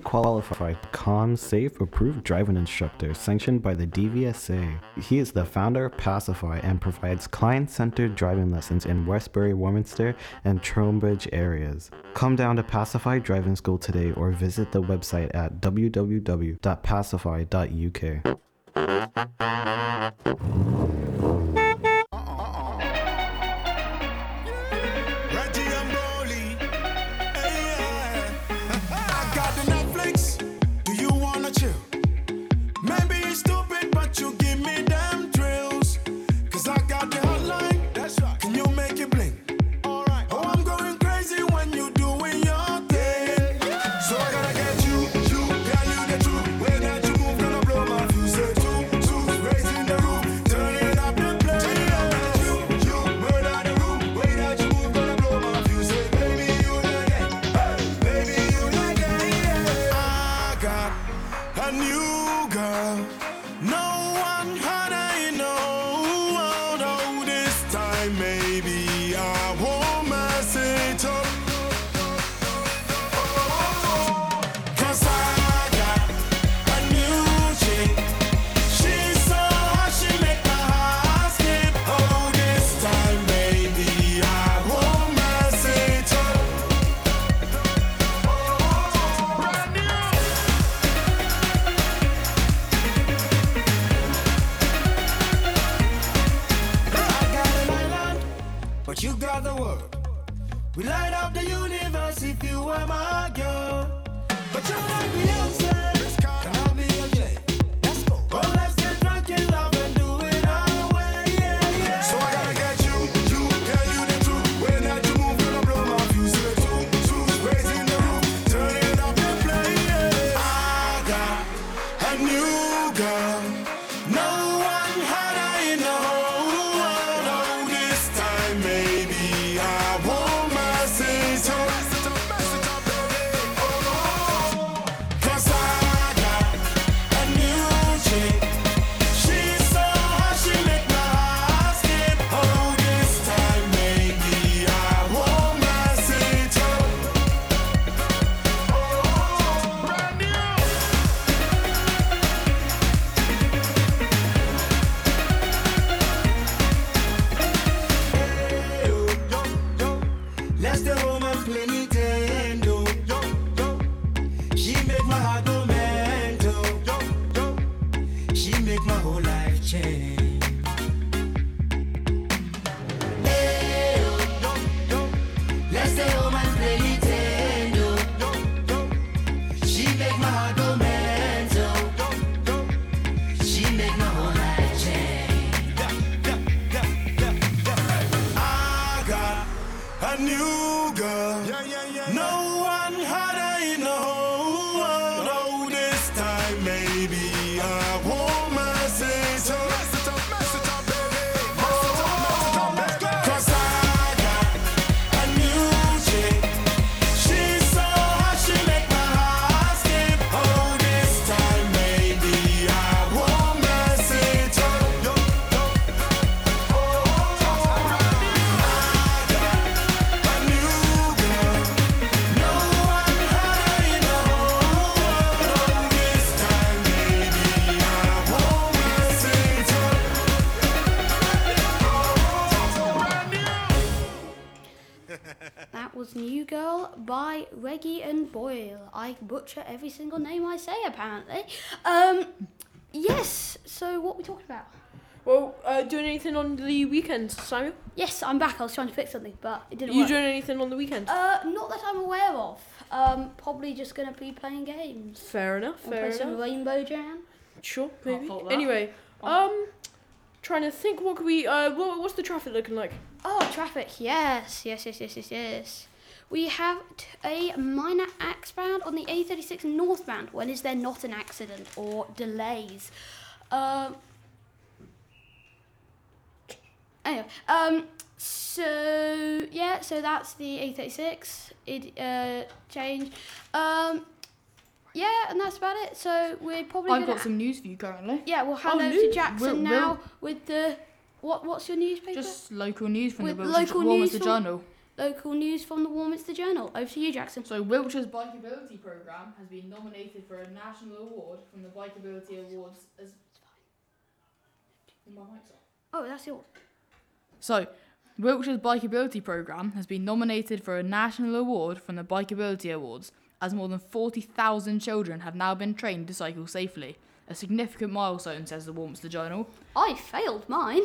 qualified, calm, safe, approved driving instructor sanctioned by the DVSA. He is the founder of Pacify and provides client-centered driving lessons in Westbury, Warminster, and Trowbridge areas. Come down to Pacify Driving School today or visit the website at www.pacify.uk. by and Boyle. I butcher every single name I say, apparently. Um, yes, so what are we talking about? Well, uh, doing anything on the weekend, Samuel? Yes, I'm back. I was trying to fix something, but it didn't you work. doing anything on the weekend? uh, not that I'm aware of. Um, probably just going to be playing games. fair enough, I'll fair play some enough. Rainbow Jam. Sure, maybe. fault that. Anyway, um, trying to think what could we, uh, what, what's the traffic looking like? Oh, traffic. Yes, yes, yes, yes, yes, yes. We have t- a minor accident on the A36 northbound. When is there not an accident or delays? Um. Anyway, um. So yeah, so that's the A36. It uh change. Um. Yeah, and that's about it. So we're probably I've got some news for you currently. yeah, we'll hand Oh, over to Jackson now with the what? What's your newspaper? Just local news from With the local from- Journal. Local news from the Warminster Journal. Over to you, Jackson. So Wiltshire's Bikeability Programme has been nominated for a national award from the Bikeability Awards as. My mic's. Oh, that's yours. So, Wiltshire's Bikeability Programme has been nominated for a national award from the Bikeability Awards, as more than 40,000 children have now been trained to cycle safely. A significant milestone, says the Warminster Journal. I failed mine.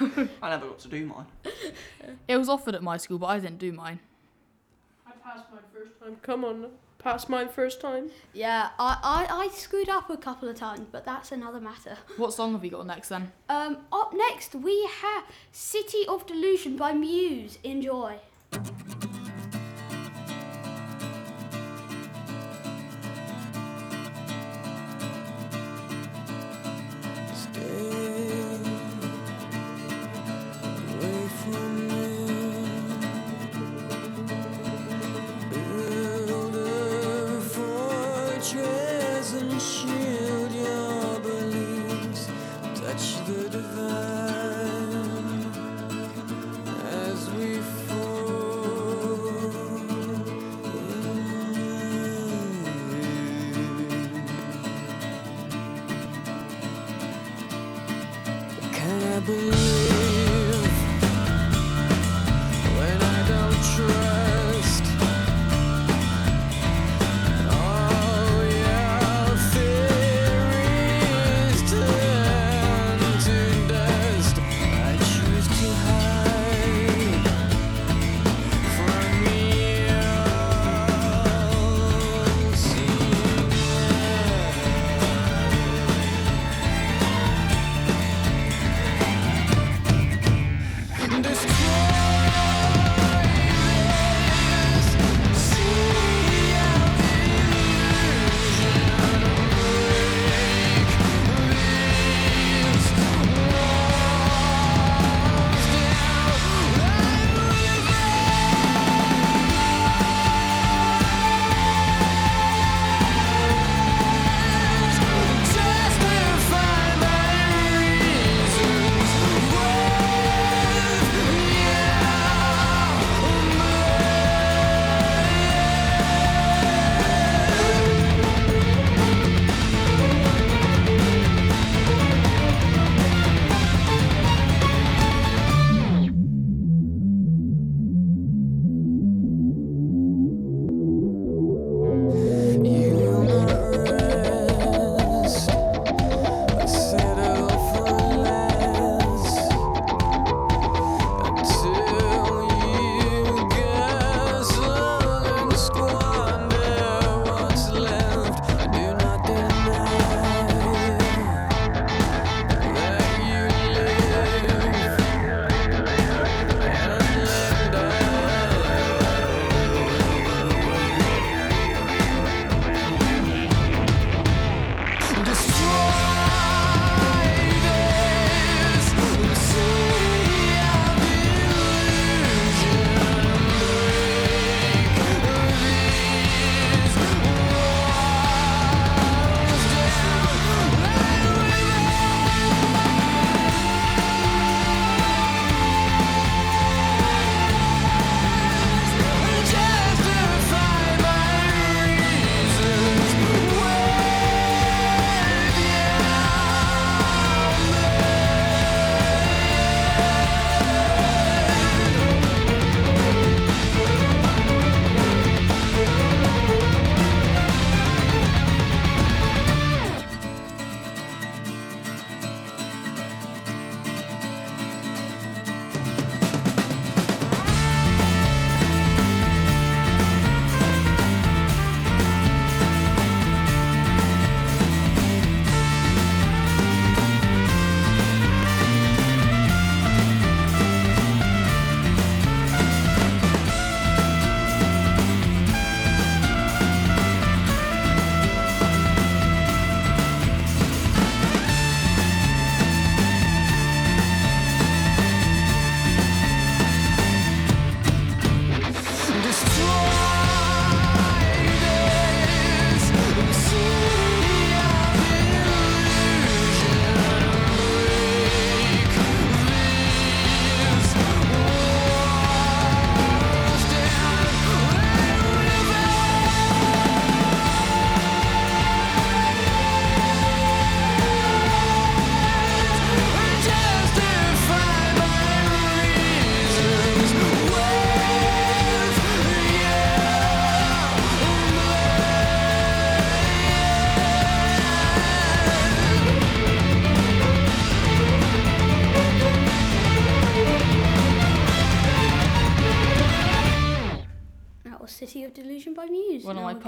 I never got to do mine. It was offered at my school, but I didn't do mine. I passed mine first time. Come on, passed mine first time. Yeah, I, I, I screwed up a couple of times, but that's another matter. What song have we got next then? Um, up next we have City of Delusion by Muse. Enjoy. Can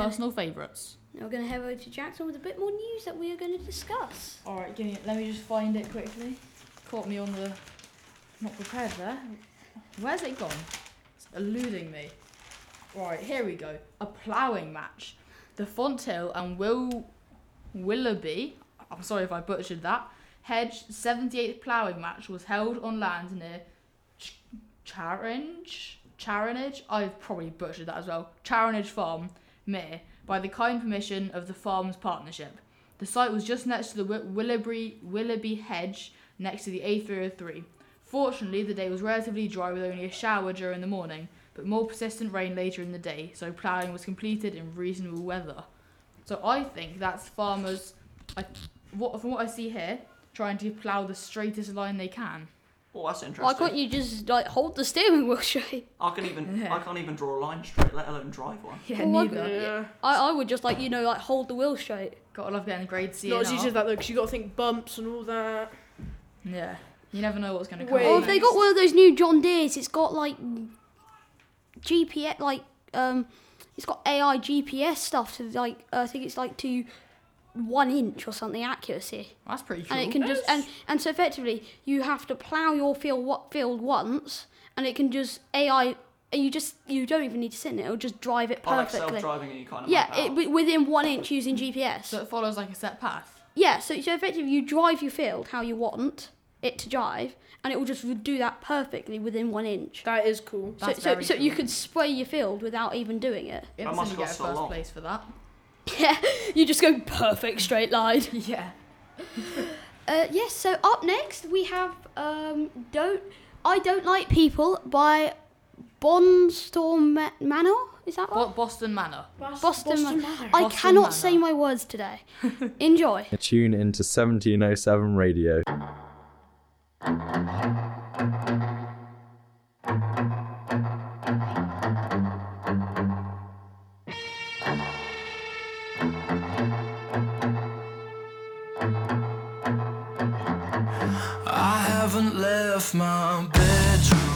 personal favourites. Now we're going to head over to Jackson with a bit more news that we are going to discuss. All right, give me. Let me just find it quickly. Caught me on the. Not prepared there. Where's it gone? It's eluding me. Right, here we go. A ploughing match. The Fonthill and Will Willoughby. I'm sorry if I butchered that. Hedge 78th ploughing match was held on land near Ch- Charinge. Charinage. I've probably butchered that as well. Charinage Farm, Mere, by the kind permission of the Farms Partnership. The site was just next to the Wi- Willoughby, Willoughby Hedge, next to the A303. Fortunately, the day was relatively dry with only a shower during the morning, but more persistent rain later in the day, so ploughing was completed in reasonable weather. So I think that's farmers, I, what, from what I see here, trying to plough the straightest line they can. Oh, that's interesting. Why can't you just like hold the steering wheel straight? I can even I can't even draw a line straight, let alone drive one. Yeah, Well, neither. Yeah. I, I would just like, you know, like hold the wheel straight. Gotta love getting grade C. Not and as easy R. as that though, because you got to think bumps and all that. Yeah, you never know what's gonna come. Wait. Or if they got one of those new John Deere's, it's got like GPS, like um, it's got AI GPS stuff to like I think it's like to one inch or something accuracy, That's pretty cool. and it can just and and so effectively you have to plow your field what field once, and it can just AI. And you just you don't even need to sit in it; it'll just drive it perfectly. I like perfectly. self-driving and you kind of yeah, map it, out. wi- within one inch using GPS. so it follows like a set path. Yeah, so, so effectively you drive your field how you want it to drive, and it will just do that perfectly within one inch. That is cool. So, That's so, very so you cool. could spray your field without even doing it. That must Instantly get a cost so first long. place for that. Yeah, you just go perfect straight line. Yeah. Uh, yes, so up next we have um, Don't I Don't Like People by Bonstorm Manor. Is that Bo- Boston Manor. Boston, Boston Manor. Manor. I Boston cannot Manor. say my words today. Enjoy. Tune into 1707 radio. Left my bedroom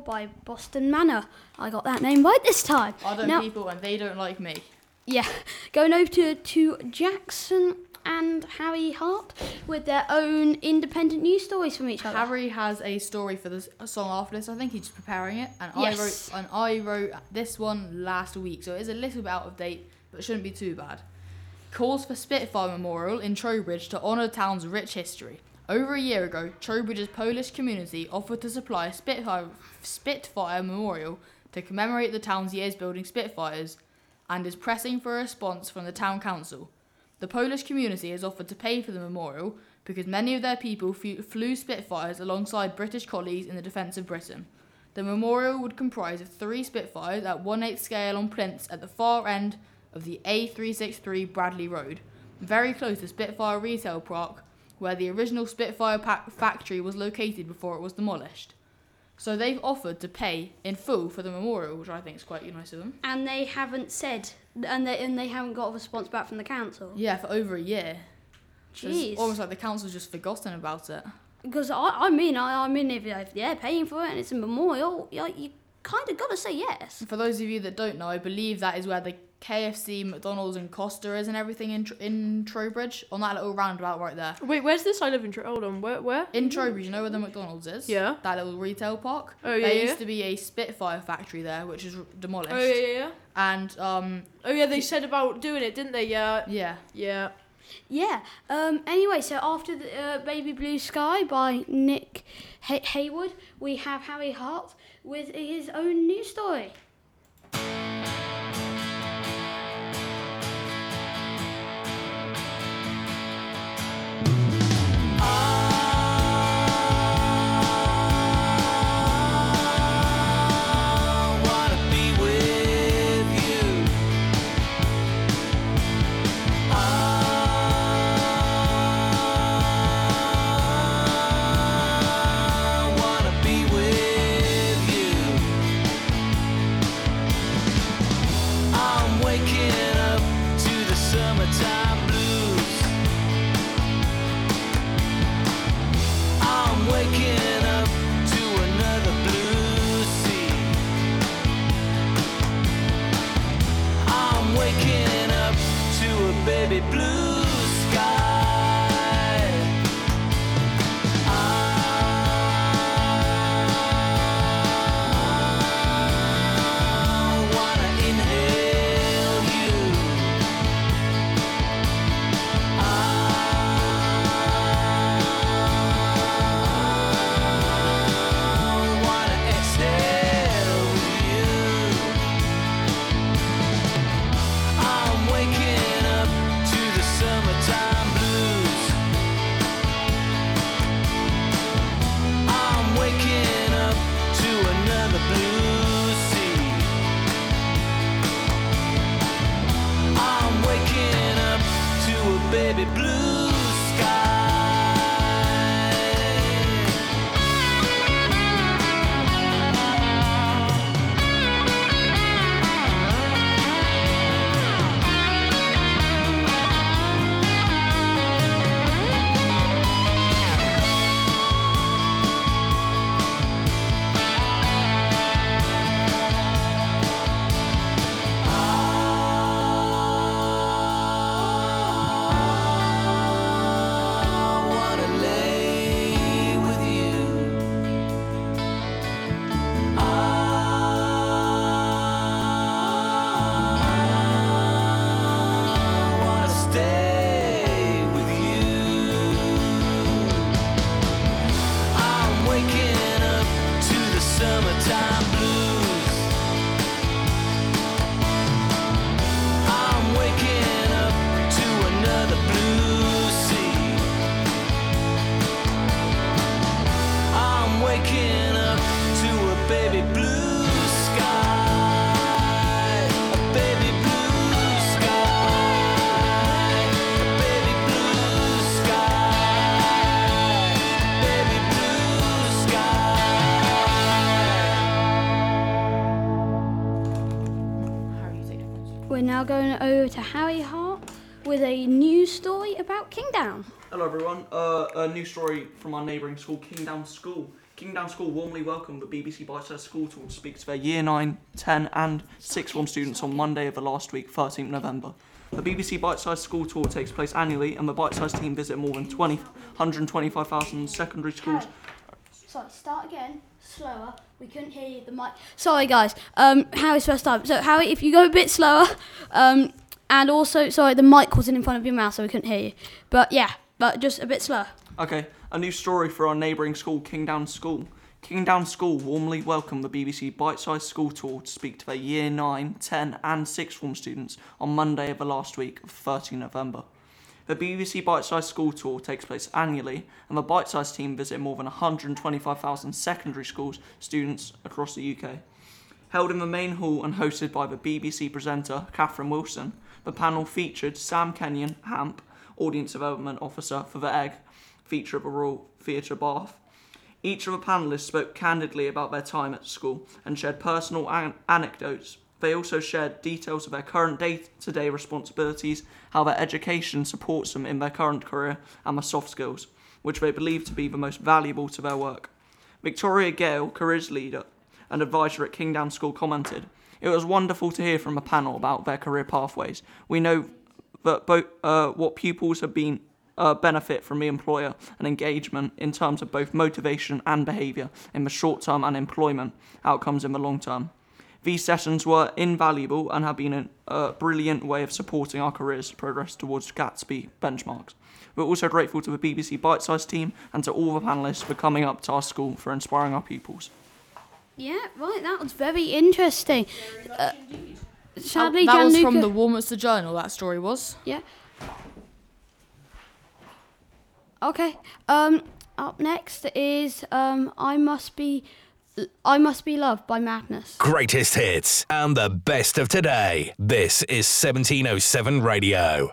By Boston Manor. I got that name right this time. I don't Now- people and they don't like me. Yeah, going over to, to Jackson and Harry Hart with their own independent news stories from each other. Harry has a story for this song after this. I think he's preparing it, and Yes. I wrote and I wrote this one last week, so it is a little bit out of date, but shouldn't be too bad. Calls for Spitfire Memorial in Trowbridge to honour town's rich history. Over a year ago, Trowbridge's Polish community offered to supply a Spitfire, Spitfire Memorial to commemorate the town's years building Spitfires, and is pressing for a response from the town council. The Polish community has offered to pay for the memorial because many of their people flew Spitfires alongside British colleagues in the defence of Britain. The memorial would comprise of three Spitfires at 1 8 scale on plinths at the far end of the A363 Bradley Road, very close to Spitfire Retail Park, where the original Spitfire factory was located before it was demolished. So they've offered to pay in full for the memorial, which I think is quite nice of them. and they haven't said, and they, and they haven't got a response back from the council. Yeah, for over a year. Jeez. It's almost like the council's just forgotten about it. Because I, I mean, I, I mean, if, if they're paying for it and it's a memorial, you, you kind of got to say yes. For those of you that don't know, I believe that is where the KFC, McDonald's, and Costa is and everything in in Trowbridge on that little roundabout right there. Wait, where's this? I live in. Tro- Hold on. Where? Where? In Trowbridge, you know where the McDonald's is? Yeah. That little retail park. Oh, yeah, There yeah. used to be a Spitfire factory there, which is r- demolished. Oh yeah, yeah, yeah. And um, Oh yeah, they said about doing it, didn't they? Yeah. yeah. Yeah. Yeah. Um. Anyway, so after the uh, Baby Blue Sky by Nick Hay- Heyward, we have Harry Hart with his own news story. I now going over to Harry Hart with a news story about Kingdown. Hello everyone. Uh, a new story from our neighbouring school, Kingdown School. Kingdown School warmly welcomed the BBC Bitesize School Tour to speak to their Year 9, 10 and 6 form students on Monday of the last week, 13th November. The BBC Bitesize School Tour takes place annually and the Bitesize team visit more than 20, 125,000 secondary schools. Sorry, start again, slower. We couldn't hear you, the mic. Sorry, guys. Um, Harry's first time. So, Harry, if you go a bit slower, um, and also, sorry, the mic wasn't in front of your mouth, so we couldn't hear you. But yeah, but just a bit slower. Okay, a new story for our neighbouring school, Kingdown School. Kingdown School warmly welcomed the BBC Bitesize School Tour to speak to their Year 9, 10 and 6 form students on Monday of the last week of 13 November. The BBC Bitesize School Tour takes place annually and the Bitesize team visit more than 125,000 secondary schools students across the UK. Held in the main hall and hosted by the BBC presenter Catherine Wilson, the panel featured Sam Kenyon, HAMP, Audience Development Officer for the Egg, feature of the Royal Theatre Bath. Each of the panellists spoke candidly about their time at school and shared personal an- anecdotes. They also shared details of their current day to day responsibilities, how their education supports them in their current career, and the soft skills, which they believe to be the most valuable to their work. Victoria Gale, careers leader and advisor at Kingdown School, commented, It was wonderful to hear from a panel about their career pathways. We know that both uh, what pupils have been uh, benefit from the employer and engagement in terms of both motivation and behaviour in the short term and employment outcomes in the long term. These sessions were invaluable and have been a, a brilliant way of supporting our careers progress towards Gatsby benchmarks. We're also grateful to the BBC Bitesize team and to all the panellists for coming up to our school for inspiring our pupils. Yeah, right. That was very interesting. Uh, That, sadly, that was Gianluca- from the Warminster Journal, that story was. Yeah. Okay. Um. Up next is um. I must be. I must be loved by madness. Greatest hits and the best of today. This is 1707 Radio.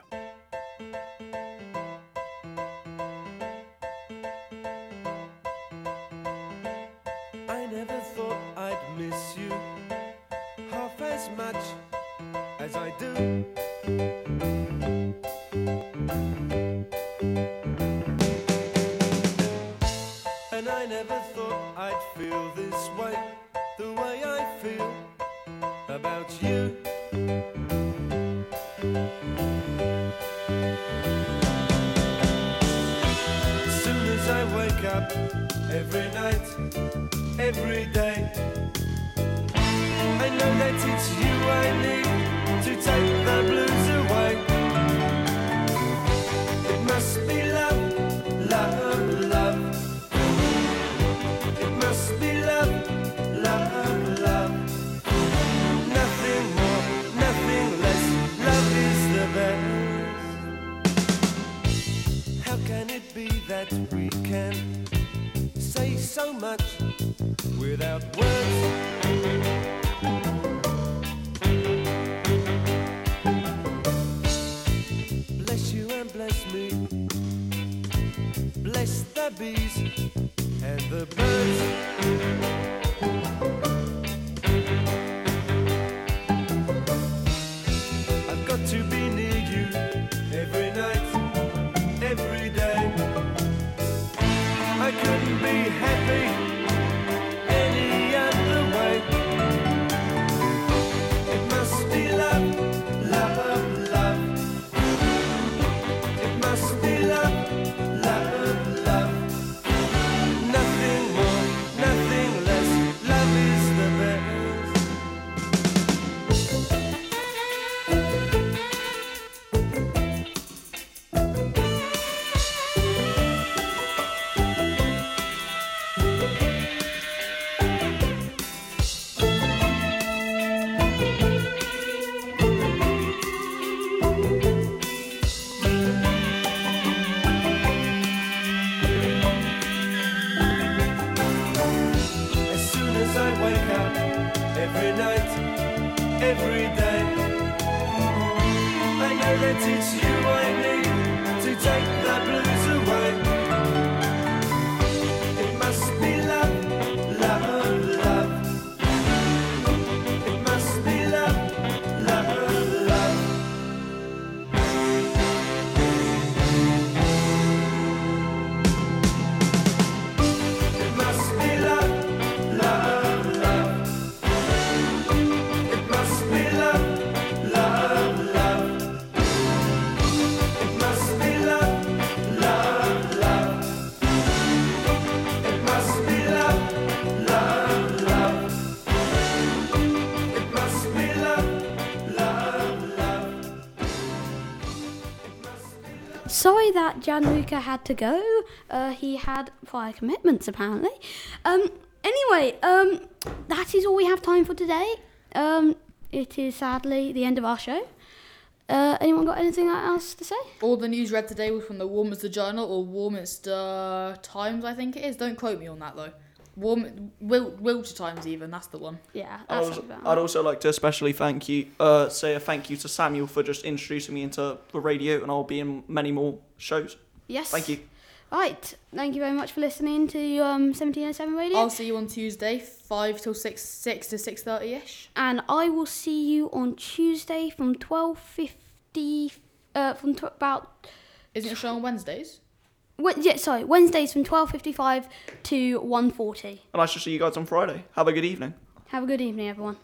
I never thought I'd miss you half as much as I do. And I never thought I'd feel this way, the way I feel about you. As soon as I wake up, every night, every day. I know that it's you I need to take the blues away. That we can say so much without words? That Gianluca had to go. Uh, he had prior commitments apparently. Um, anyway, um, that is all we have time for today. Um, it is sadly the end of our show. Uh, anyone got anything else to say? All the news read today was from the Warminster Journal or Warminster Times, I think it is. Don't quote me on that though. Warm, Wil- Wiltshire Times, even that's the one. Yeah, I'd that's also, about I'd also like to especially thank you, uh, say a thank you to Samuel for just introducing me into the radio, and I'll be in many more shows. Yes. Thank you. Right. Thank you very much for listening to um 1707 Radio. I'll see you on Tuesday, five till six, six to six thirty ish. and I will see you on Tuesday from 12:50 uh from tw- about Isn't your show on Wednesdays? Wed- yeah, sorry, Wednesdays from 12:55 to 1:40. And I shall see you guys on Friday. Have a good evening. Have a good evening everyone.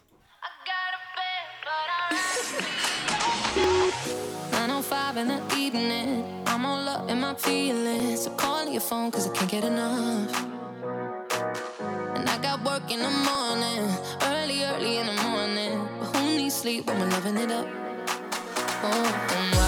905 my feelings. So calling your phone cause I can't get enough. And I got work in the morning, early, early in the morning. But who needs sleep when we're loving it up? Oh, oh